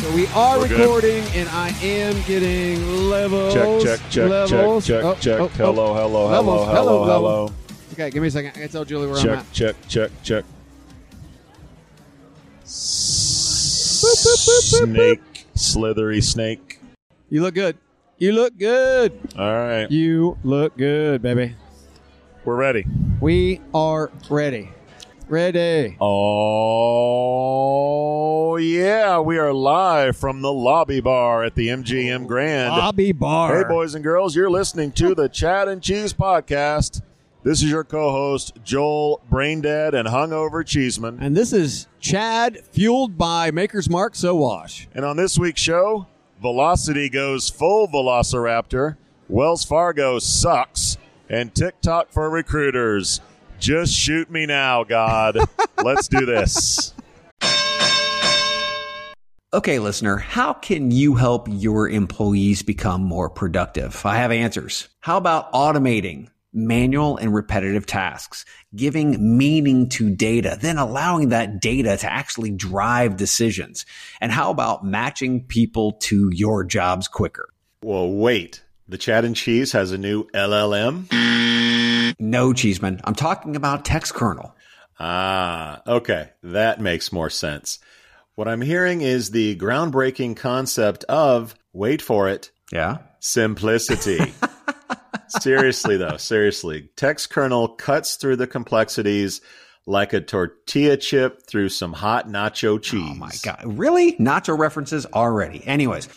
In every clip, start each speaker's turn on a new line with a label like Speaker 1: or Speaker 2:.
Speaker 1: So we are
Speaker 2: We're good.
Speaker 1: recording, and I am getting levels.
Speaker 2: Check, check, check,
Speaker 1: levels.
Speaker 2: check, check,
Speaker 1: Oh,
Speaker 2: check.
Speaker 1: oh, oh.
Speaker 2: hello, hello,
Speaker 1: Levels,
Speaker 2: hello, hello,
Speaker 1: hello,
Speaker 2: hello.
Speaker 1: Okay, give me a second. I gotta tell Julie where I'm
Speaker 2: Check,
Speaker 1: at.
Speaker 2: check, check, check.
Speaker 1: boop,
Speaker 2: Snake, slithery snake.
Speaker 1: You look good. You look good.
Speaker 2: All right,
Speaker 1: You look good, baby.
Speaker 2: we're ready.
Speaker 1: We are ready. Ready.
Speaker 2: Oh yeah, we are live from the lobby bar at the MGM Grand.
Speaker 1: Lobby bar.
Speaker 2: Hey, boys and girls, you're listening to the Chad and Cheese podcast. This is your co-host Joel, Braindead and hungover Cheeseman.
Speaker 1: And this is Chad, fueled by Maker's Mark Sowash.
Speaker 2: And on this week's show, Velocity goes full Velociraptor, Wells Fargo sucks, and TikTok for recruiters. Just shoot me now, God. Let's do this.
Speaker 3: Okay, listener, how can you help your employees become more productive? I have answers. How about automating manual and repetitive tasks, giving meaning to data, then allowing that data to actually drive decisions? And how about matching people to your jobs quicker?
Speaker 2: Well, wait. The Chad and Cheese has a new LLM?
Speaker 3: No, Cheeseman, I'm talking about Textkernel.
Speaker 2: Ah, okay. That makes more sense. What I'm hearing is the groundbreaking concept of, wait for it,
Speaker 3: Yeah.
Speaker 2: simplicity. seriously, though, seriously. Textkernel cuts through the complexities like a tortilla chip through some hot nacho cheese.
Speaker 3: Oh my God. Really? Nacho references already. Anyways,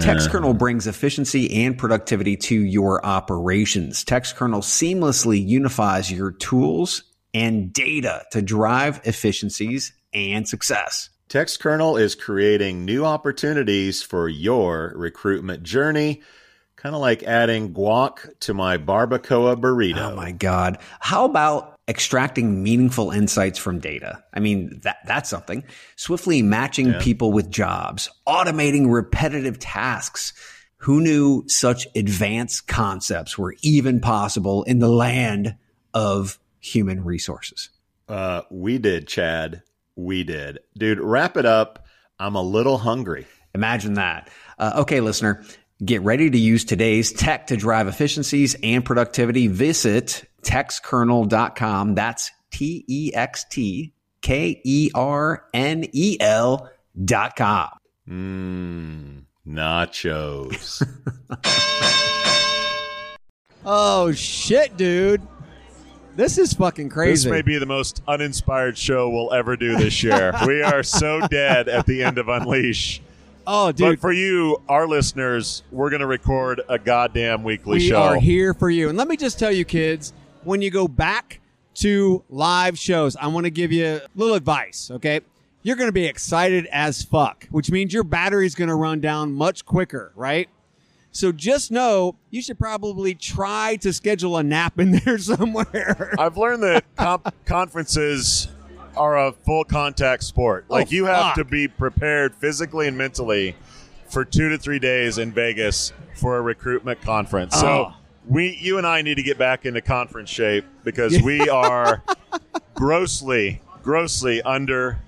Speaker 3: Text kernel brings efficiency and productivity to your operations. Textkernel seamlessly unifies your tools and data to drive efficiencies and success.
Speaker 2: Textkernel is creating new opportunities for your recruitment journey, kind of like adding guac to my barbacoa burrito.
Speaker 3: Oh my God. How about extracting meaningful insights from data? I mean, that, that's something. Swiftly matching people with jobs, automating repetitive tasks. Who knew such advanced concepts were even possible in the land of human resources?
Speaker 2: Uh, we did, Chad. We did. Dude, wrap it up. I'm a little hungry.
Speaker 3: Imagine that. Uh, okay, listener, get ready to use today's tech to drive efficiencies and productivity. Visit textkernel.com. That's T E X T K E R N E L dot com.
Speaker 2: Mmm, nachos.
Speaker 1: Oh shit, dude. This is fucking crazy.
Speaker 2: this may be the most uninspired show we'll ever do this year. we are so dead at the end of Unleash.
Speaker 1: Oh,
Speaker 2: But for you, our listeners, we're going to record a goddamn weekly
Speaker 1: we
Speaker 2: show.
Speaker 1: We are here for you. And let me just tell you, kids, when you go back to live shows, I want to give you a little advice, okay? You're going to be excited as fuck, which means your battery's going to run down much quicker, right? So just know you should probably try to schedule a nap in there somewhere.
Speaker 2: I've learned that comp- conferences are a full contact sport. Oh, like
Speaker 1: Oh,
Speaker 2: you have
Speaker 1: fuck.
Speaker 2: to be prepared physically and mentally for two to three days in Vegas for a recruitment conference. So
Speaker 1: Oh.
Speaker 2: we, you and I need to get back into conference shape because we are grossly, grossly under,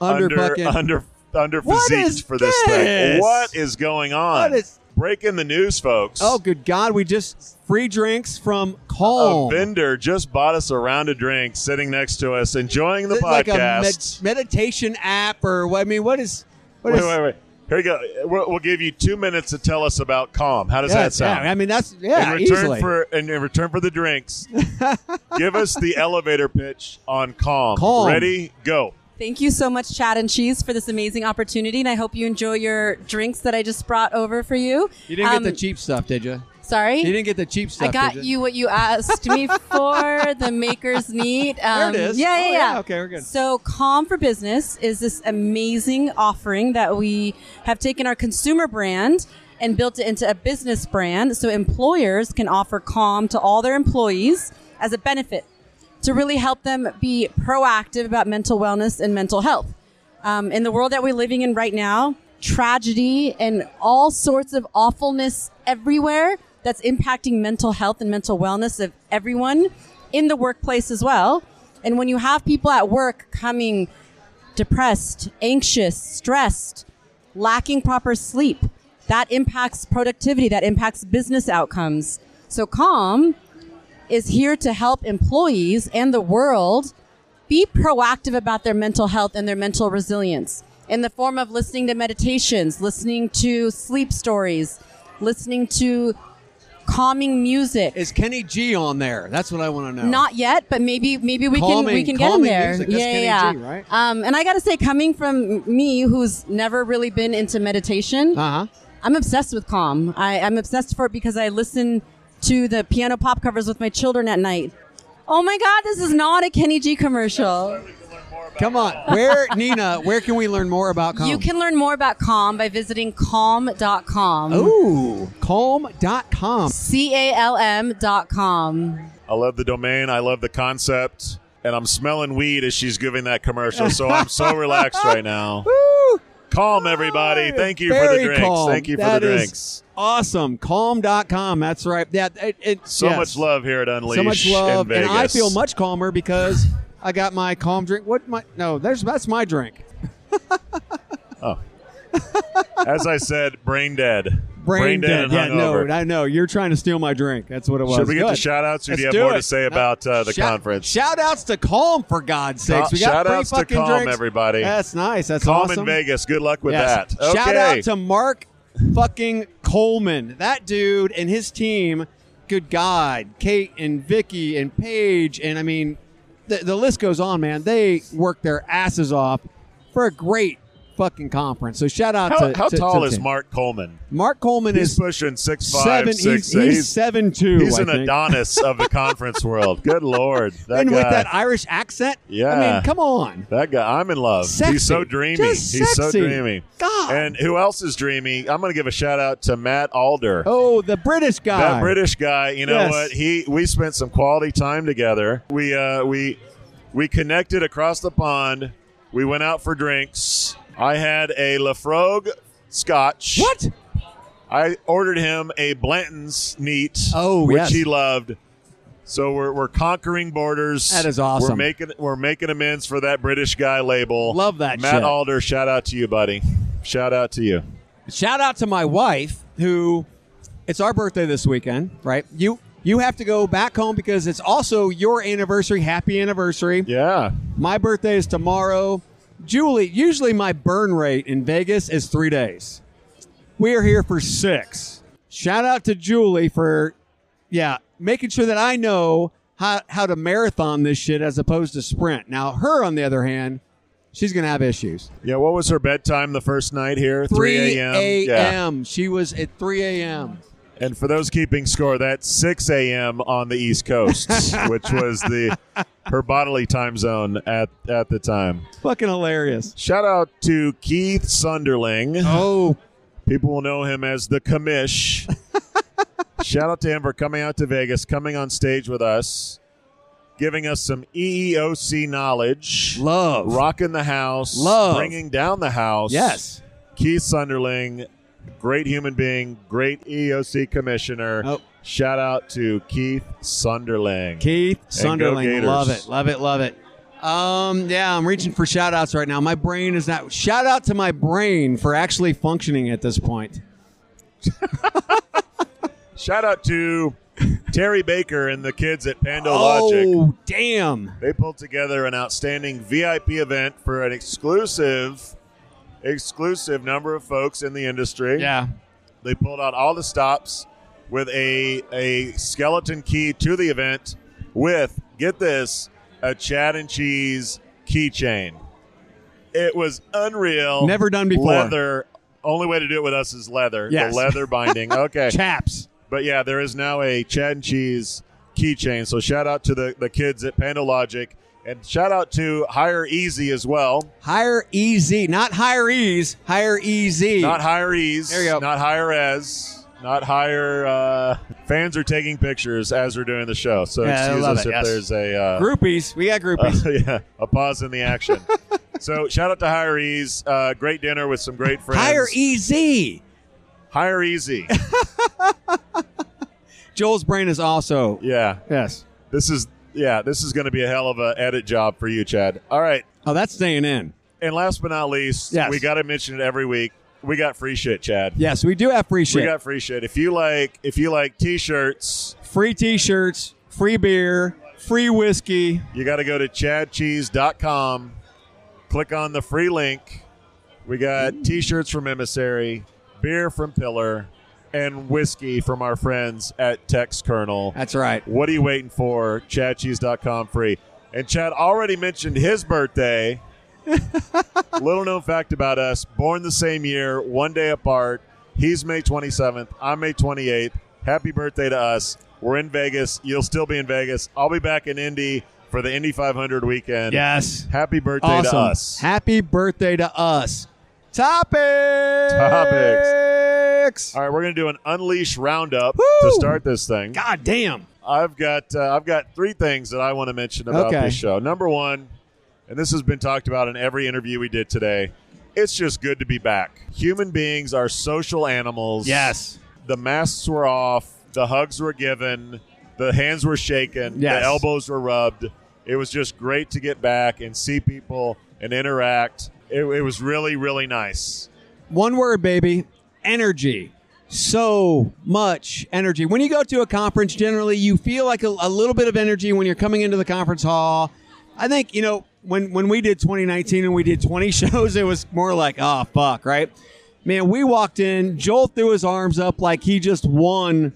Speaker 1: Under
Speaker 2: under,
Speaker 1: fucking-
Speaker 2: under, under
Speaker 1: is
Speaker 2: for this, thing. What is going on?
Speaker 1: What is-
Speaker 2: Breaking the news, folks.
Speaker 1: Oh, good God. We just free drinks from Calm.
Speaker 2: A vendor just bought us a round of drinks, sitting next to us, enjoying the
Speaker 1: Is it like a
Speaker 2: podcast.
Speaker 1: med- meditation app or what? I mean, what is. What
Speaker 2: wait,
Speaker 1: is-
Speaker 2: wait, wait. Here you go. We'll, we'll give you two minutes to tell us about Calm. How does
Speaker 1: Yeah,
Speaker 2: that sound?
Speaker 1: yeah, I mean, that's. Yeah,
Speaker 2: in return
Speaker 1: easily.
Speaker 2: for in, in return for the drinks, give us the elevator pitch on Calm.
Speaker 1: Calm.
Speaker 2: Ready? Go.
Speaker 4: Thank you so much, Chad and Cheese, for this amazing opportunity, and I hope you enjoy your drinks that I just brought over for you.
Speaker 1: you didn't
Speaker 4: Um,
Speaker 1: get the cheap stuff, did you?
Speaker 4: Sorry,
Speaker 1: You didn't get the cheap stuff.
Speaker 4: I got you what you asked me for. The Maker's Neat. Um,
Speaker 1: There it is.
Speaker 4: Yeah, yeah,
Speaker 1: Oh,
Speaker 4: yeah.
Speaker 1: yeah, okay, we're good.
Speaker 4: So, Calm for Business is this amazing offering that we have taken our consumer brand and built it into a business brand, so employers can offer Calm to all their employees as a benefit to really help them be proactive about mental wellness and mental health. Um, in the world that we're living in right now, tragedy and all sorts of awfulness everywhere that's impacting mental health and mental wellness of everyone in the workplace as well. And when you have people at work coming depressed, anxious, stressed, lacking proper sleep, that impacts productivity, that impacts business outcomes. So Calm is here to help employees and the world be proactive about their mental health and their mental resilience in the form of listening to meditations, listening to sleep stories, listening to calming music.
Speaker 1: Is Kenny G on there? That's what I want to know.
Speaker 4: Not yet, but maybe maybe we can we can get
Speaker 1: him
Speaker 4: there. yeah, yeah.
Speaker 1: G, right?
Speaker 4: Um, and I got to say, coming from me, who's never really been into meditation,
Speaker 1: Uh huh.
Speaker 4: I'm obsessed with Calm. I, I'm obsessed for it because I listen to the piano pop covers with my children at night. Oh my God, this is not a Kenny G commercial.
Speaker 1: Come on. Where, Nina, where can we learn more about Calm?
Speaker 4: You can learn more about Calm by visiting calm.com.
Speaker 1: Ooh, calm.com.
Speaker 4: C A L M dot com.
Speaker 2: I love the domain. I love the concept. And I'm smelling weed as she's giving that commercial, so I'm so relaxed right now.
Speaker 1: Woo!
Speaker 2: Calm, everybody. Thank you for the drinks.
Speaker 1: calm.
Speaker 2: Thank you for
Speaker 1: That
Speaker 2: the
Speaker 1: is
Speaker 2: drinks.
Speaker 1: Awesome. Calm.com. That's right. Yeah, it, it,
Speaker 2: So
Speaker 1: yes.
Speaker 2: much love here at Unleash.
Speaker 1: So much love.
Speaker 2: in
Speaker 1: And I feel much calmer because I got my calm drink. What my no, there's that's my drink. Oh.
Speaker 2: As I said, brain dead.
Speaker 1: Brain, dead.
Speaker 2: and
Speaker 1: Yeah, no. I know. You're trying to steal my drink. That's what it was.
Speaker 2: Should we get
Speaker 1: Good.
Speaker 2: the shout outs or do you
Speaker 1: Let's
Speaker 2: have more
Speaker 1: it.
Speaker 2: to say about uh, the
Speaker 1: Shout-
Speaker 2: conference?
Speaker 1: Shout outs to Calm for God's sakes. We got
Speaker 2: Shout outs to Calm,
Speaker 1: drinks.
Speaker 2: everybody.
Speaker 1: That's nice. That's
Speaker 2: Calm
Speaker 1: awesome.
Speaker 2: in Vegas. Good luck with
Speaker 1: Yes.
Speaker 2: that. Okay.
Speaker 1: Shout out to Mark fucking Coleman. That dude and his team, good God. Kate and Vicky and Paige. And I mean, the, the list goes on, man. They work their asses off for a great fucking conference. So shout out
Speaker 2: how,
Speaker 1: to
Speaker 2: how
Speaker 1: to-
Speaker 2: tall
Speaker 1: to
Speaker 2: is
Speaker 1: Tim.
Speaker 2: Mark Coleman?
Speaker 1: Mark Coleman
Speaker 2: He's
Speaker 1: is
Speaker 2: pushing six five,
Speaker 1: seven.
Speaker 2: six.
Speaker 1: he's, he's seven two.
Speaker 2: He's
Speaker 1: I
Speaker 2: an
Speaker 1: think.
Speaker 2: Adonis of the conference world. Good lord, that
Speaker 1: and
Speaker 2: guy.
Speaker 1: with that Irish accent,
Speaker 2: yeah.
Speaker 1: I mean, come on.
Speaker 2: that guy, I'm in love.
Speaker 1: Sexy.
Speaker 2: He's so dreamy.
Speaker 1: Just
Speaker 2: He's so dreamy.
Speaker 1: God.
Speaker 2: And who else is dreamy? I'm going to give a shout out to Matt Alder.
Speaker 1: Oh, the British guy.
Speaker 2: That British guy, you know
Speaker 1: Yes.
Speaker 2: what? He we spent some quality time together. We uh we we connected across the pond. We went out for drinks. I had a Laphroaig Scotch.
Speaker 1: What?
Speaker 2: I ordered him a Blanton's neat.
Speaker 1: Oh,
Speaker 2: which
Speaker 1: yes.
Speaker 2: he loved. So we're, we're conquering borders.
Speaker 1: That is awesome.
Speaker 2: We're making we're making amends for that British guy label.
Speaker 1: Love that
Speaker 2: Matt
Speaker 1: shit.
Speaker 2: Alder, shout out to you, buddy. Shout out to you.
Speaker 1: Shout out to my wife, who it's our birthday this weekend, right? You you have to go back home because it's also your anniversary. Happy anniversary.
Speaker 2: Yeah.
Speaker 1: My birthday is tomorrow. Julie, usually my burn rate in Vegas is three days. We are here for six. Shout out to Julie for, yeah, making sure that I know how, how to marathon this shit as opposed to sprint. Now, her, on the other hand, she's going to have issues.
Speaker 2: Yeah, what was her bedtime the first night here? 3 a.m.
Speaker 1: 3
Speaker 2: Yeah.
Speaker 1: a.m. She was at 3 a.m.
Speaker 2: And for those keeping score, that's 6 a.m. on the East Coast, which was the her bodily time zone at, at the time.
Speaker 1: Fucking hilarious.
Speaker 2: Shout out to Keith Sonderling.
Speaker 1: Oh,
Speaker 2: People will know him as the Commish. Shout out to him for coming out to Vegas, coming on stage with us, giving us some EEOC knowledge,
Speaker 1: love.
Speaker 2: rocking the house,
Speaker 1: Love.
Speaker 2: bringing down the house.
Speaker 1: Yes.
Speaker 2: Keith Sonderling, great human being, great EOC commissioner.
Speaker 1: Oh.
Speaker 2: Shout out to Keith Sonderling.
Speaker 1: Keith
Speaker 2: Sonderling.
Speaker 1: Love it. Love it. Love it. Um, yeah, I'm reaching for shout outs right now. My brain is not shout out to my brain for actually functioning at this point.
Speaker 2: Shout out to Terry Baker and the kids at PandoLogic.
Speaker 1: Oh, damn.
Speaker 2: They pulled together an outstanding VIP event for an exclusive, exclusive number of folks in the industry.
Speaker 1: Yeah.
Speaker 2: They pulled out all the stops with a a skeleton key to the event with get this a Chad and Cheese keychain. It was unreal.
Speaker 1: Never done before.
Speaker 2: Leather. Only way to do it with us is leather.
Speaker 1: Yes.
Speaker 2: The leather binding. Okay.
Speaker 1: Chaps.
Speaker 2: But yeah, there is now a Chad and Cheese keychain. So shout out to the, the kids at PandoLogic. And shout out to Hire Easy as well.
Speaker 1: Higher easy, not higher ease, higher easy.
Speaker 2: Not Hire Ease.
Speaker 1: There you go.
Speaker 2: Not Hire As. Not Higher. Uh, fans are taking pictures as we're doing the show. So
Speaker 1: Yeah,
Speaker 2: excuse us
Speaker 1: it,
Speaker 2: if
Speaker 1: yes.
Speaker 2: there's a. Uh,
Speaker 1: groupies. We got groupies.
Speaker 2: uh, yeah, a pause in the action. so shout out to Hire Ease. Uh, great dinner with some great friends.
Speaker 1: higher easy.
Speaker 2: Hire Easy.
Speaker 1: Joel's brain is also
Speaker 2: yeah.
Speaker 1: yes.
Speaker 2: This is yeah. This is going to be a hell of a edit job for you, Chad. All right.
Speaker 1: Oh, that's staying in.
Speaker 2: And last but not least,
Speaker 1: Yes.
Speaker 2: we got to mention it every week. We got free shit, Chad.
Speaker 1: Yes, we do have free shit.
Speaker 2: We got free shit. If you like, if you like t-shirts,
Speaker 1: free t-shirts, free beer, free whiskey.
Speaker 2: you got to go to chadcheese.com. Click on the free link. We got t-shirts from Emissary, beer from Pillar, and whiskey from our friends at Textkernel.
Speaker 1: That's right.
Speaker 2: What are you waiting for? ChadCheese.com free. And Chad already mentioned his birthday. Little known fact about us born the same year, one day apart. He's May 27th. I'm May 28th. Happy birthday to us. We're in Vegas. You'll still be in Vegas. I'll be back in Indy for the Indy 500 weekend.
Speaker 1: Yes.
Speaker 2: Happy birthday
Speaker 1: Awesome.
Speaker 2: to us.
Speaker 1: Happy birthday to us. Topics.
Speaker 2: Topics. All right, we're going to do an Unleash roundup
Speaker 1: Woo!
Speaker 2: to start this thing.
Speaker 1: God damn.
Speaker 2: I've got uh, I've got three things that I want to mention about
Speaker 1: Okay.
Speaker 2: this show. Number one, and this has been talked about in every interview we did today. It's just good to be back. Human beings are social animals.
Speaker 1: Yes.
Speaker 2: The masks were off. The hugs were given. The hands were shaken.
Speaker 1: Yes.
Speaker 2: The elbows were rubbed. It was just great to get back and see people and interact. It, it was really, really nice.
Speaker 1: One word, baby. Energy. So much energy. When you go to a conference, generally you feel like a, a little bit of energy when you're coming into the conference hall. I think, you know, when, when we did 2019 and we did 20 shows, it was more like, oh, fuck, right? Man, we walked in, Joel threw his arms up like he just won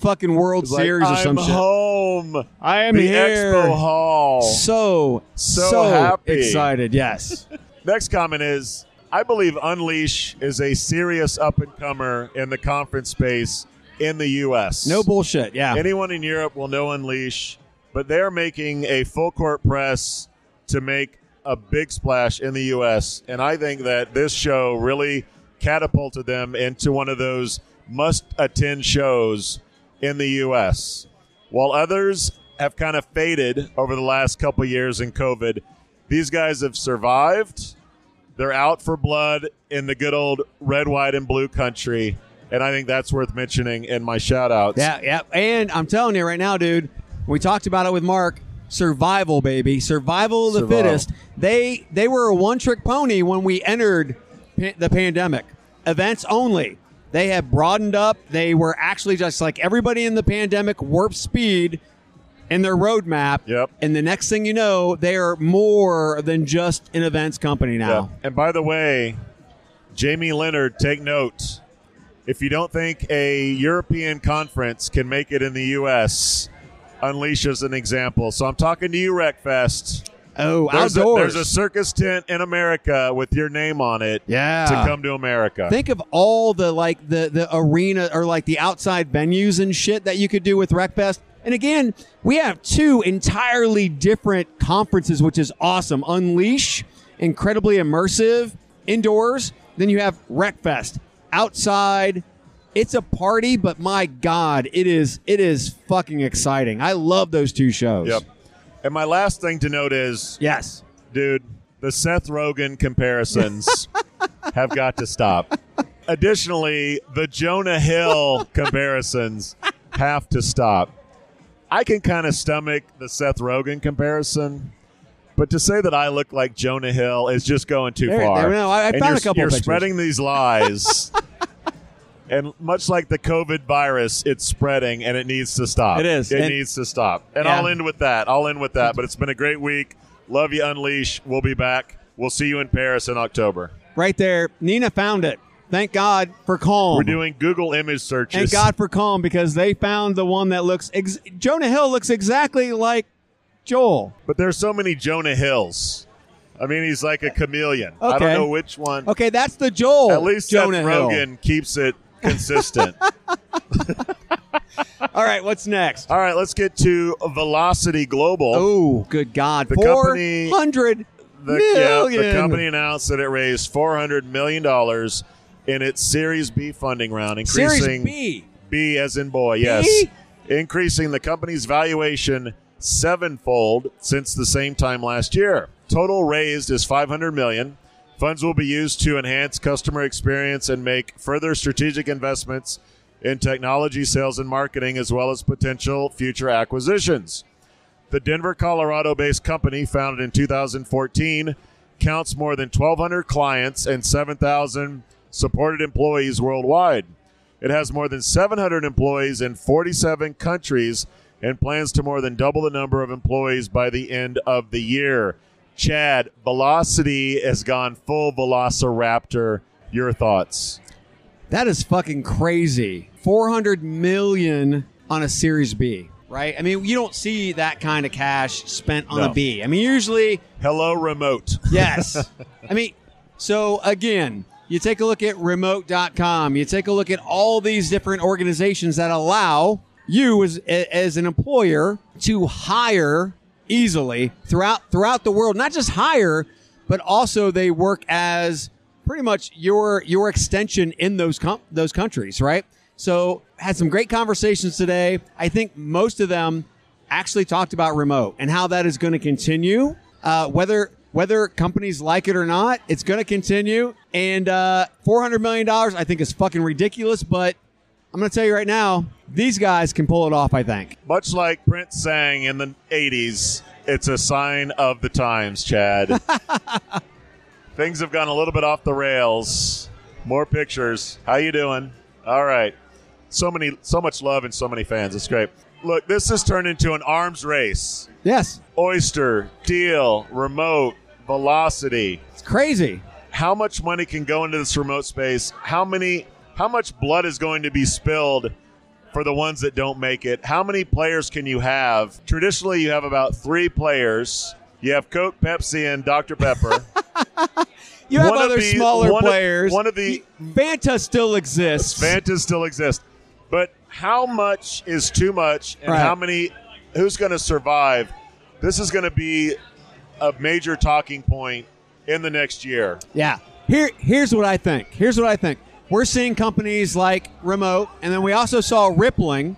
Speaker 1: fucking World
Speaker 2: like,
Speaker 1: Series or some
Speaker 2: I'm
Speaker 1: shit.
Speaker 2: home.
Speaker 1: I am
Speaker 2: the
Speaker 1: here.
Speaker 2: Expo Hall.
Speaker 1: So,
Speaker 2: So happy.
Speaker 1: excited. Yes.
Speaker 2: Next comment is I believe Unleash is a serious up and comer in the conference space in the U.S.
Speaker 1: No bullshit. Yeah.
Speaker 2: Anyone in Europe will know Unleash, but they're making a full court press to make a big splash in the U.S. And I think that this show really catapulted them into one of those must attend shows in the U.S. While others have kind of faded over the last couple years in COVID, these guys have survived. They're out for blood in the good old red, white, and blue country. And I think that's worth mentioning in my shout outs.
Speaker 1: Yeah, yeah. And I'm telling you right now, dude, we talked about it with Mark. Survival, baby. Survival of the
Speaker 2: Survival.
Speaker 1: fittest. They they were a one trick pony when we entered pa- the pandemic. Events only. They have broadened up. They were actually just like everybody in the pandemic, warp speed in their roadmap.
Speaker 2: Yep.
Speaker 1: And the next thing you know, they are more than just an events company now.
Speaker 2: And by the way, Jamie Leonard, take note. If you don't think a European conference can make it in the U.S., Unleash is an example. So I'm talking to you, RecFest.
Speaker 1: Oh,
Speaker 2: There's a,
Speaker 1: outdoors.
Speaker 2: there's a circus tent in America with your name on it
Speaker 1: Yeah.
Speaker 2: to come to America.
Speaker 1: Think of all the like the the arena or like the outside venues and shit that you could do with RecFest. And again, we have two entirely different conferences, which is awesome. Unleash, incredibly immersive indoors. Then you have RecFest outside. It's a party, but my God, it is it is fucking exciting. I love those two shows.
Speaker 2: Yep. And my last thing to note is,
Speaker 1: Yes.
Speaker 2: dude, the Seth Rogen comparisons have got to stop. Additionally, the Jonah Hill comparisons have to stop. I can kind of stomach the Seth Rogen comparison, but to say that I look like Jonah Hill is just going too
Speaker 1: There-
Speaker 2: far.
Speaker 1: there- no, I- I found
Speaker 2: you're,
Speaker 1: a couple
Speaker 2: You're
Speaker 1: pictures.
Speaker 2: spreading these lies. And much like the COVID virus, it's spreading and it needs to stop.
Speaker 1: It is.
Speaker 2: It
Speaker 1: And-
Speaker 2: needs to stop. And
Speaker 1: Yeah.
Speaker 2: I'll end with that. I'll end with that. But it's been a great week. Love you, Unleash. We'll be back. We'll see you in Paris in October.
Speaker 1: Right there. Nina found it. Thank God for Calm.
Speaker 2: We're doing Google image searches.
Speaker 1: Thank God for Calm because they found the one that looks. Ex- Jonah Hill looks exactly like Joel.
Speaker 2: But there's so many Jonah Hills. I mean, he's like a chameleon. I don't know which one.
Speaker 1: Okay, that's the Joel.
Speaker 2: At least
Speaker 1: Jonah
Speaker 2: Seth
Speaker 1: Hill.
Speaker 2: Rogen keeps it consistent.
Speaker 1: All right, what's next?
Speaker 2: All right, let's get to Velocity Global.
Speaker 1: Oh, good God!
Speaker 2: The
Speaker 1: Four
Speaker 2: company-
Speaker 1: hundred
Speaker 2: the, yeah, the company announced that it raised $400 million in its Series B funding round, increasing
Speaker 1: Series B.
Speaker 2: B as in boy, yes. Increasing the company's valuation sevenfold since the same time last year. Total raised is 500 million. Funds will be used to enhance customer experience and make further strategic investments in technology, sales, and marketing, as well as potential future acquisitions. The Denver, Colorado based company, founded in 2014, counts more than 1,200 clients and 7,000 supported employees worldwide. It has more than 700 employees in 47 countries and plans to more than double the number of employees by the end of the year. Chad, Velocity has gone full Velociraptor. Your thoughts?
Speaker 1: That is fucking crazy. Four hundred million on a Series B, right? I mean, you don't see that kind of cash spent on
Speaker 2: No.
Speaker 1: a B. I mean, usually
Speaker 2: Hello, remote.
Speaker 1: Yes. I mean, so again, you take a look at remote.com, you take a look at all these different organizations that allow you as as an employer to hire easily throughout throughout the world, not just hire, but also they work as pretty much your your extension in those com- those countries, right? So, had some great conversations today. I think most of them actually talked about remote and how that is going to continue. Uh, whether whether companies like it or not, it's going to continue. And uh, four hundred million dollars, I think, is fucking ridiculous. But I'm going to tell you right now, these guys can pull it off. I think.
Speaker 2: Much like Prince sang in the 80s, it's a sign of the times, Chad. Things have gone a little bit off the rails. More pictures. How you doing? All right. So many so much love and so many fans. It's great. Look, this has turned into an arms race.
Speaker 1: Yes,
Speaker 2: Oyster, Deel, remote, velocity.
Speaker 1: it's crazy.
Speaker 2: How much money can go into this remote space? How many how much blood is going to be spilled for the ones that don't make it? How many players can you have? Traditionally you have about 3 players. You have Coke, Pepsi and Dr Pepper.
Speaker 1: You have
Speaker 2: One of
Speaker 1: other
Speaker 2: the-
Speaker 1: smaller
Speaker 2: one of-
Speaker 1: players.
Speaker 2: one of the-
Speaker 1: Fanta still exists.
Speaker 2: Fantas still exists, But how much is too much and
Speaker 1: Right.
Speaker 2: how many who's going to survive? This is going to be a major talking point in the next year.
Speaker 1: Yeah. Here, here's what I think. Here's what I think. We're seeing companies like Remote, and then we also saw Rippling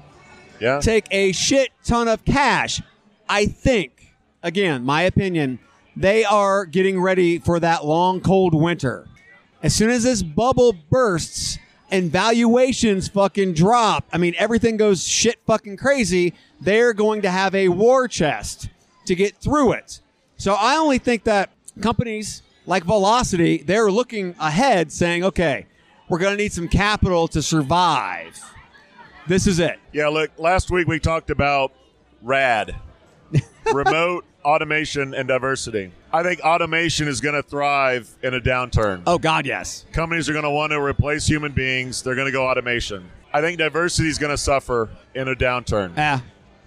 Speaker 2: Yeah.
Speaker 1: take a shit ton of cash. I think, again, my opinion, they are getting ready for that long, cold winter. As soon as this bubble bursts and valuations fucking drop, I mean, everything goes shit fucking crazy, they're going to have a war chest to get through it. So I only think that companies like Velocity, they're looking ahead saying, okay, we're going to need some capital to survive. This is it.
Speaker 2: Yeah, look, last week we talked about RAD, remote automation and diversity. I think automation is going to thrive in a downturn.
Speaker 1: Oh, God, yes.
Speaker 2: Companies are going to want to replace human beings, they're going to go automation. I think diversity is going to suffer in a downturn.
Speaker 1: Yeah.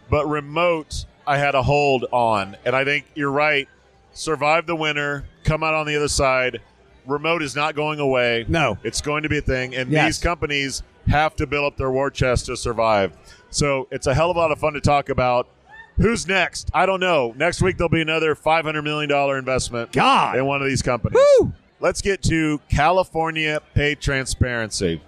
Speaker 2: But remote, I had a hold on. And I think you're right. Survive the winter, come out on the other side. Remote is not going away.
Speaker 1: No.
Speaker 2: It's going to be a thing. And
Speaker 1: Yes.
Speaker 2: these companies have to build up their war chest to survive. So it's a hell of a lot of fun to talk about. Who's next? I don't know. Next week there'll be another $500 million investment
Speaker 1: God.
Speaker 2: in one of these companies.
Speaker 1: Woo!
Speaker 2: Let's get to California pay transparency.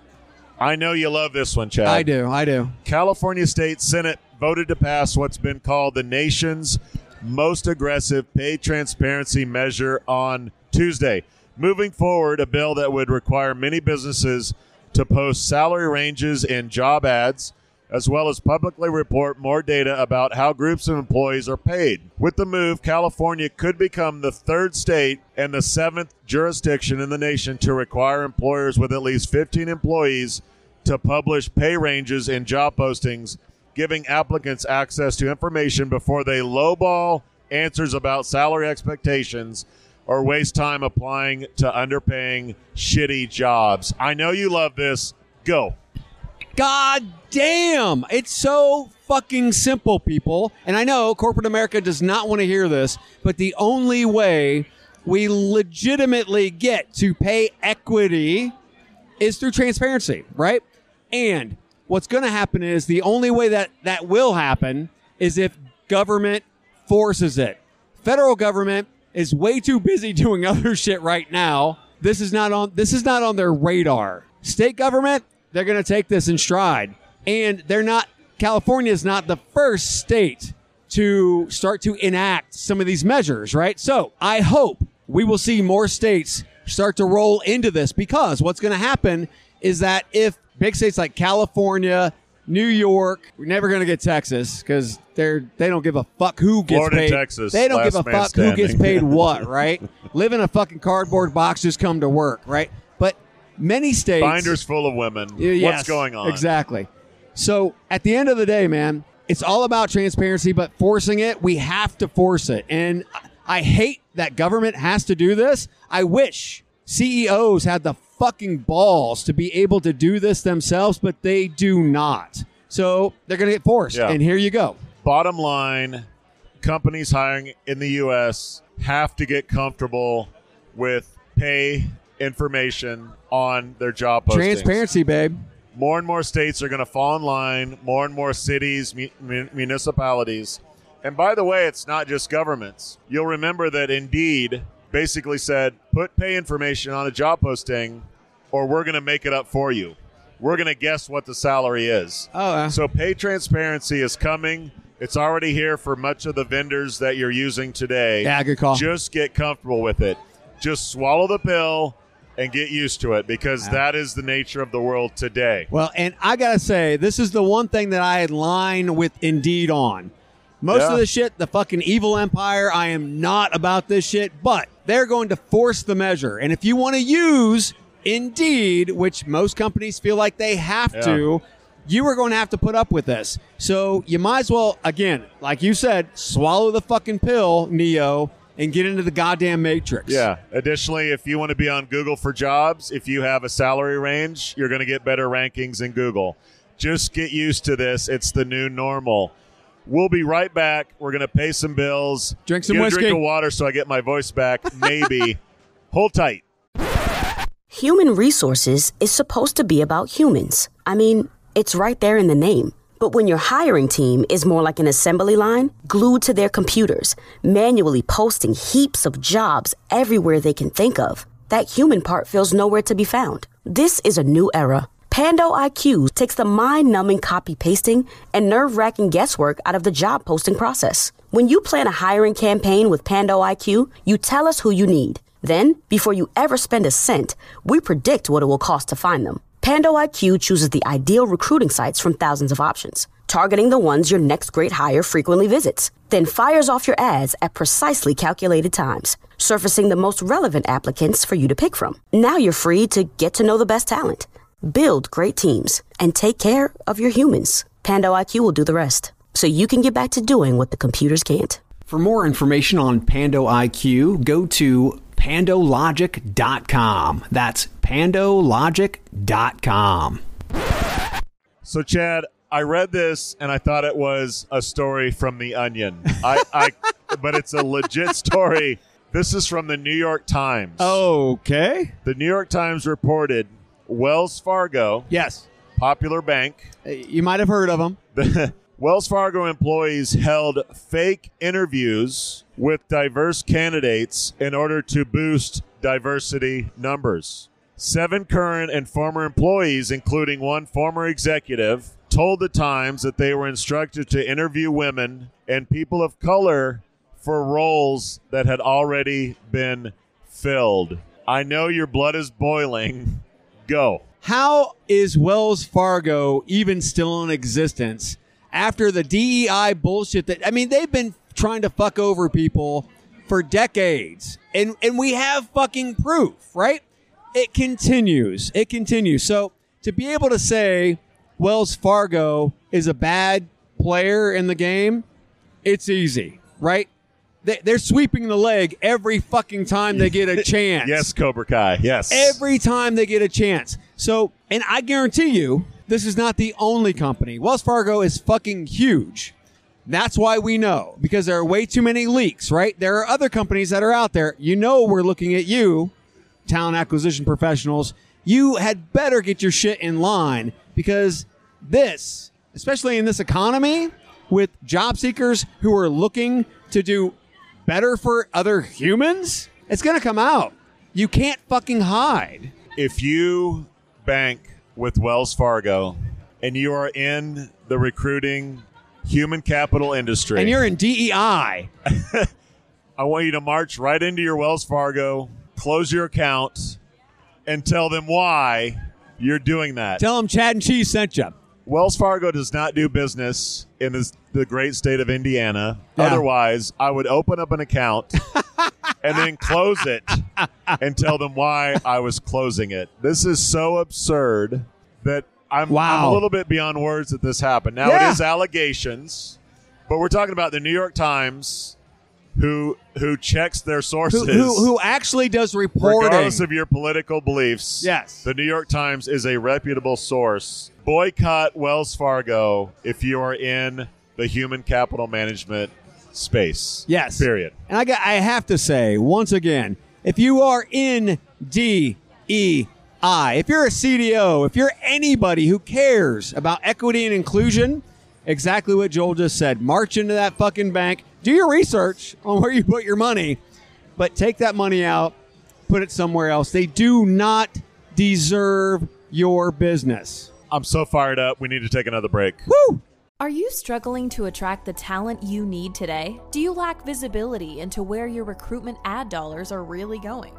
Speaker 2: I know you love this one, Chad.
Speaker 1: I do. I do.
Speaker 2: California State Senate voted to pass what's been called the nation's most aggressive pay transparency measure on Tuesday. Moving forward, a bill that would require many businesses to post salary ranges in job ads, as well as publicly report more data about how groups of employees are paid. With the move, California could become the third state and the seventh jurisdiction in the nation to require employers with at least 15 employees to publish pay ranges in job postings, giving applicants access to information before they lowball answers about salary expectations or waste time applying to underpaying shitty jobs. I know you love this. Go.
Speaker 1: God damn. It's so fucking simple, people. And I know corporate America does not want to hear this, but the only way we legitimately get to pay equity is through transparency, right? And what's going to happen is the only way that that will happen is if government forces it. Federal government is way too busy doing other shit right now. This is not on this is not on their radar. State government, they're going to take this in stride. And they're not California is not the first state to start to enact some of these measures, right? So, I hope we will see more states start to roll into this because what's going to happen is that if big states like California, New York, we're never going to get Texas because they're they don't give a fuck who gets
Speaker 2: Florida
Speaker 1: paid.
Speaker 2: Texas,
Speaker 1: they don't give a fuck who gets paid what, right? Live in a fucking cardboard box, just come to work, right? But many states
Speaker 2: Binders full of women.
Speaker 1: Yes,
Speaker 2: What's going on?
Speaker 1: Exactly. So at the end of the day, man, it's all about transparency, but forcing it, we have to force it. And I hate that government has to do this. I wish CEOs had the fucking balls to be able to do this themselves, but they do not. So they're going to get forced.
Speaker 2: Yeah.
Speaker 1: And here you go.
Speaker 2: Bottom line, companies hiring in the U.S. have to get comfortable with pay information on their job postings.
Speaker 1: Transparency, babe.
Speaker 2: More and more states are going to fall in line. More and more cities, mu- mun- municipalities. And by the way, it's not just governments. You'll remember that Indeed basically said, put pay information on a job posting, or we're going to make it up for you. We're going to guess what the salary is.
Speaker 1: Oh, uh,
Speaker 2: So pay transparency is coming. It's already here for much of the vendors that you're using today.
Speaker 1: Yeah, good call.
Speaker 2: Just get comfortable with it. Just swallow the pill and get used to it because that is the nature of the world today.
Speaker 1: Well, and I gotta say, this is the one thing that I align with Indeed on. Most
Speaker 2: Yeah.
Speaker 1: of the shit, the fucking evil empire, I am not about this shit, but they're going to force the measure. And if you want to use Indeed, which most companies feel like they have
Speaker 2: Yeah.
Speaker 1: to, you are going to have to put up with this. So you might as well, again, like you said, swallow the fucking pill, Neo, and get into the goddamn matrix.
Speaker 2: Yeah. Additionally, if you want to be on Google for jobs, if you have a salary range, you're going to get better rankings in Google. Just get used to this. It's the new normal. We'll be right back. We're going to pay some bills.
Speaker 1: Drink some whiskey.
Speaker 2: drink of water so I get my voice back. Maybe. Hold tight.
Speaker 5: Human resources is supposed to be about humans. I mean, it's right there in the name. But when your hiring team is more like an assembly line, glued to their computers, manually posting heaps of jobs everywhere they can think of, that human part feels nowhere to be found. This is a new era. Pando IQ takes the mind numbing copy pasting and nerve wracking guesswork out of the job posting process. When you plan a hiring campaign with Pando IQ, you tell us who you need. Then, before you ever spend a cent, we predict what it will cost to find them. Pando IQ chooses the ideal recruiting sites from thousands of options, targeting the ones your next great hire frequently visits, then fires off your ads at precisely calculated times, surfacing the most relevant applicants for you to pick from. Now you're free to get to know the best talent, build great teams, and take care of your humans. Pando IQ will do the rest, so you can get back to doing what the computers can't.
Speaker 3: For more information on Pando IQ, go to pandologic.com. That's pandologic.com.
Speaker 2: So, Chad, I read this and I thought it was a story from The Onion. I, I, but it's a legit story. This is from the New York Times.
Speaker 1: Okay.
Speaker 2: The New York Times reported Wells Fargo,
Speaker 1: Yes.
Speaker 2: popular bank,
Speaker 1: Uh, You might have heard of them.
Speaker 2: the Wells Fargo employees held fake interviews with diverse candidates in order to boost diversity numbers. Seven current and former employees, including one former executive, told the Times that they were instructed to interview women and people of color for roles that had already been filled. I know your blood is boiling. Go.
Speaker 1: How is Wells Fargo even still in existence after the DEI bullshit that I mean they've been trying to fuck over people for decades. And and we have fucking proof, right? It continues. It continues. So to be able to say Wells Fargo is a bad player in the game, it's easy, right? They, they're sweeping the leg every fucking time they get a chance.
Speaker 2: Yes, Cobra Kai. Yes.
Speaker 1: Every time they get a chance. So, and I guarantee you, this is not the only company. Wells Fargo is fucking huge. That's why we know because there are way too many leaks, right? There are other companies that are out there. You know, we're looking at you, talent acquisition professionals. You had better get your shit in line because this, especially in this economy with job seekers who are looking to do better for other humans, it's going to come out. You can't fucking hide.
Speaker 2: if you bank with Wells Fargo and you are in the recruiting human capital industry,
Speaker 1: And you're in DEI.
Speaker 2: I want you to march right into your Wells Fargo, close your account, and tell them why you're doing that.
Speaker 1: Tell them Chad and Cheese sent you.
Speaker 2: Wells Fargo does not do business in this, the great state of Indiana.
Speaker 1: Yeah.
Speaker 2: Otherwise, I would open up an account and then close it and tell them why I was closing it. This is so absurd that I'm, I'm a little bit beyond words that this happened. Now,
Speaker 1: Yeah.
Speaker 2: it is allegations, but we're talking about the New York Times who who checks their sources.
Speaker 1: Who, who, who actually does reporting.
Speaker 2: Regardless of your political beliefs,
Speaker 1: Yes.
Speaker 2: the New York Times is a reputable source. Boycott Wells Fargo if you are in the human capital management space.
Speaker 1: Yes.
Speaker 2: Period.
Speaker 1: And I got I have to say once again, if you are in DEI, if you're a CDO, if you're anybody who cares about equity and inclusion, exactly what Joel just said. March into that fucking bank, do your research on where you put your money, but take that money out, put it somewhere else. They do not deserve your business.
Speaker 2: I'm so fired up. We need to take another break.
Speaker 1: Woo!
Speaker 6: Are you struggling to attract the talent you need today? Do you lack visibility into where your recruitment ad dollars are really going?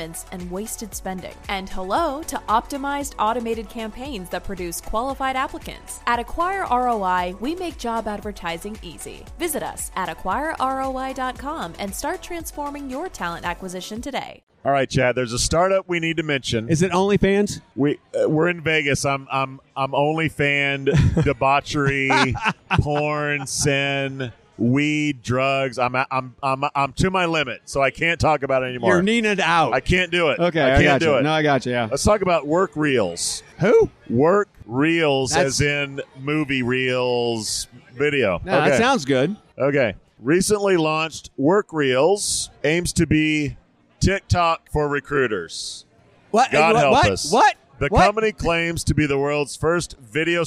Speaker 6: and wasted spending. And hello to optimized automated campaigns that produce qualified applicants. At Acquire ROI, we make job advertising easy. Visit us at acquireroi.com and start transforming your talent acquisition today.
Speaker 2: All right, Chad. There's a startup we need to mention.
Speaker 1: Is it OnlyFans?
Speaker 2: we uh, we're in Vegas. I'm I'm I'm only fan debauchery, porn, sin, weed, drugs. I'm I'm I'm I'm to my limit, so I can't talk about it anymore.
Speaker 1: You're it out.
Speaker 2: I can't do it.
Speaker 1: Okay,
Speaker 2: I
Speaker 1: I,
Speaker 2: can't
Speaker 1: got
Speaker 2: do
Speaker 1: you.
Speaker 2: it.
Speaker 1: No, I got you. Yeah.
Speaker 2: Let's talk about WorkReels.
Speaker 1: Who?
Speaker 2: Work reels,
Speaker 1: That's-
Speaker 2: as in movie reels, video.
Speaker 1: No,
Speaker 2: okay.
Speaker 1: That sounds good.
Speaker 2: okay. Recently launched WorkReels aims to be TikTok for recruiters.
Speaker 1: What?
Speaker 2: God
Speaker 1: what,
Speaker 2: help
Speaker 1: what?
Speaker 2: us.
Speaker 1: What?
Speaker 2: The
Speaker 1: What?
Speaker 2: company claims to be the world's first video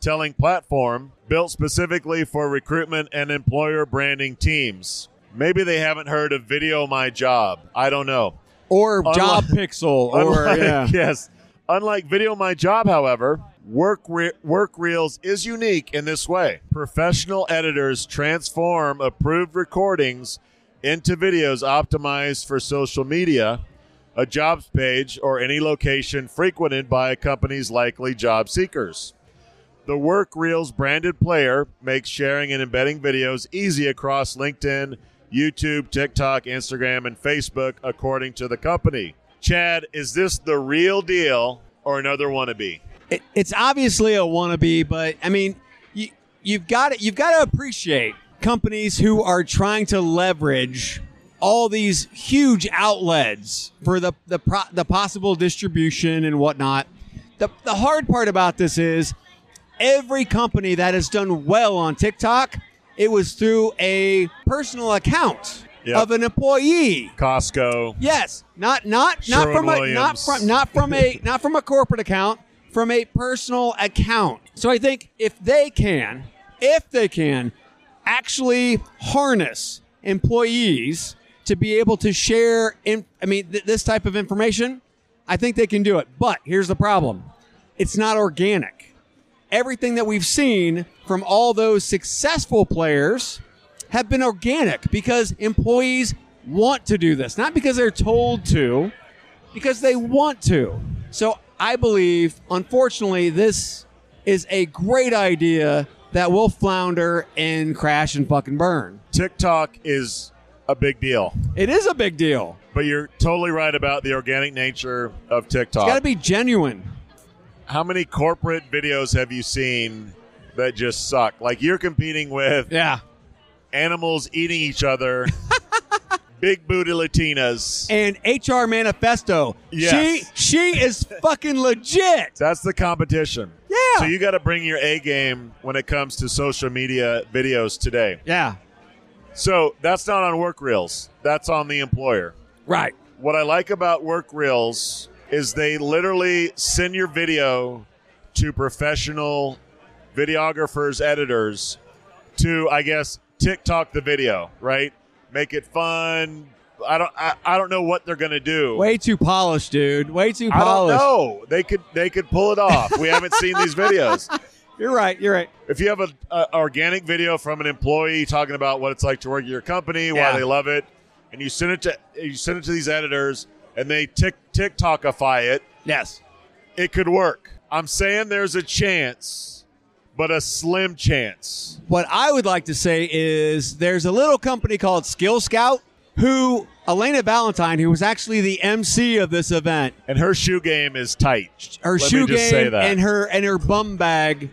Speaker 2: storytelling platform built specifically for recruitment and employer branding teams. Maybe they haven't heard of VideoMyJob. I don't know.
Speaker 1: or
Speaker 2: Unlike-
Speaker 1: Job Pixel, or
Speaker 2: Unlike,
Speaker 1: yeah.
Speaker 2: yes. Unlike VideoMyJob, however, Work, Re- WorkReels is unique in this way. Professional editors transform approved recordings into videos optimized for social media, a jobs page, or any location frequented by a company's likely job seekers. The WorkReels branded player makes sharing and embedding videos easy across LinkedIn, YouTube, TikTok, Instagram, and Facebook, according to the company. Chad, is this the real deal or another wannabe?
Speaker 1: It, it's obviously a wannabe, but I mean, you, you've got to, you've got to appreciate companies who are trying to leverage all these huge outlets for the the, pro, the possible distribution and whatnot. The the hard part about this is every company that has done well on TikTok, it was through a personal account.
Speaker 2: Yep.
Speaker 1: of an employee.
Speaker 2: Costco.
Speaker 1: Yes, not not not from a not from not from a not from a corporate account, from a personal account. So I think if they can, if they can actually harness employees to be able to share in I mean th- this type of information, I think they can do it. But here's the problem. It's not organic. Everything that we've seen from all those successful players have been organic because employees want to do this, not because they're told to, because they want to. So I believe, unfortunately, this is a great idea that will flounder and crash and fucking burn.
Speaker 2: TikTok is a big deal.
Speaker 1: It is a big deal.
Speaker 2: But you're totally right about the organic nature of TikTok.
Speaker 1: It's got to be genuine.
Speaker 2: How many corporate videos have you seen that just suck? Like you're competing with
Speaker 1: Yeah.
Speaker 2: animals eating each other, big booty Latinas.
Speaker 1: And HR Manifesto.
Speaker 2: Yes.
Speaker 1: She she is fucking legit.
Speaker 2: That's the competition.
Speaker 1: Yeah.
Speaker 2: So you got to bring your A game when it comes to social media videos today.
Speaker 1: Yeah.
Speaker 2: So that's not on WorkReels. That's on the employer.
Speaker 1: Right.
Speaker 2: What I like about WorkReels is they literally send your video to professional videographers, editors to, I guess, TikTok the video, right? Make it fun. I don't. I, I don't know what they're gonna do.
Speaker 1: Way too polished, dude. Way too
Speaker 2: I don't
Speaker 1: polished.
Speaker 2: know. They could. They could pull it off. We haven't seen these videos.
Speaker 1: You're right. You're right.
Speaker 2: If you have an organic video from an employee talking about what it's like to work at your company,
Speaker 1: Yeah.
Speaker 2: why they love it, and you send it to you send it to these editors, and they tick TikTokify it,
Speaker 1: Yes.
Speaker 2: it could work. I'm saying there's a chance, but a slim chance.
Speaker 1: What I would like to say is there's a little company called Skill Scout who Elena Valentine, who was actually the MC of this event,
Speaker 2: And her shoe game is tight.
Speaker 1: her
Speaker 2: Let
Speaker 1: shoe game
Speaker 2: say that.
Speaker 1: and her and her bum bag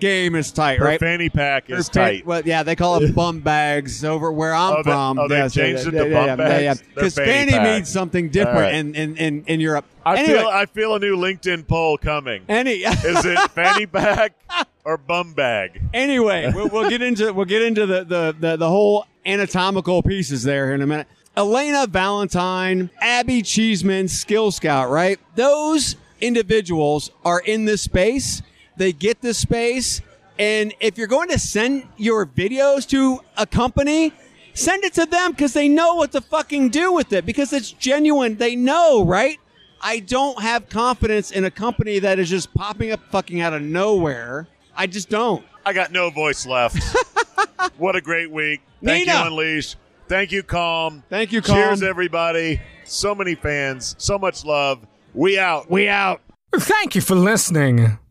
Speaker 1: game is tight,
Speaker 2: her
Speaker 1: right?
Speaker 2: fanny pack
Speaker 1: Her
Speaker 2: is
Speaker 1: fa-
Speaker 2: tight.
Speaker 1: Well, yeah, they call it bum bags over where I'm
Speaker 2: Oh, they-
Speaker 1: from.
Speaker 2: oh, they
Speaker 1: Yes,
Speaker 2: changed
Speaker 1: yeah,
Speaker 2: it to
Speaker 1: yeah,
Speaker 2: bum
Speaker 1: yeah,
Speaker 2: bags?
Speaker 1: Because
Speaker 2: fanny
Speaker 1: fanny means something different
Speaker 2: right.
Speaker 1: in, in, in, in Europe.
Speaker 2: I
Speaker 1: anyway,
Speaker 2: feel I feel a new LinkedIn poll coming.
Speaker 1: any
Speaker 2: Is it fanny pack or bum bag?
Speaker 1: anyway, we'll, we'll get into we'll get into the, the the the whole anatomical pieces there in a minute. Elena Valentine, Abby Cheeseman, Skill Scout, right? Those individuals are in this space. They get this space, and if you're going to send your videos to a company, send it to them because they know what to fucking do with it because it's genuine. They know, right? I don't have confidence in a company that is just popping up fucking out of nowhere. I just don't.
Speaker 2: I got no voice left. what a great week. Thank
Speaker 1: Nina.
Speaker 2: you, Unleash. Thank you, Calm.
Speaker 1: Thank you, Calm.
Speaker 2: Cheers, everybody. So many fans. So much love. We out.
Speaker 1: We out.
Speaker 7: Thank you for listening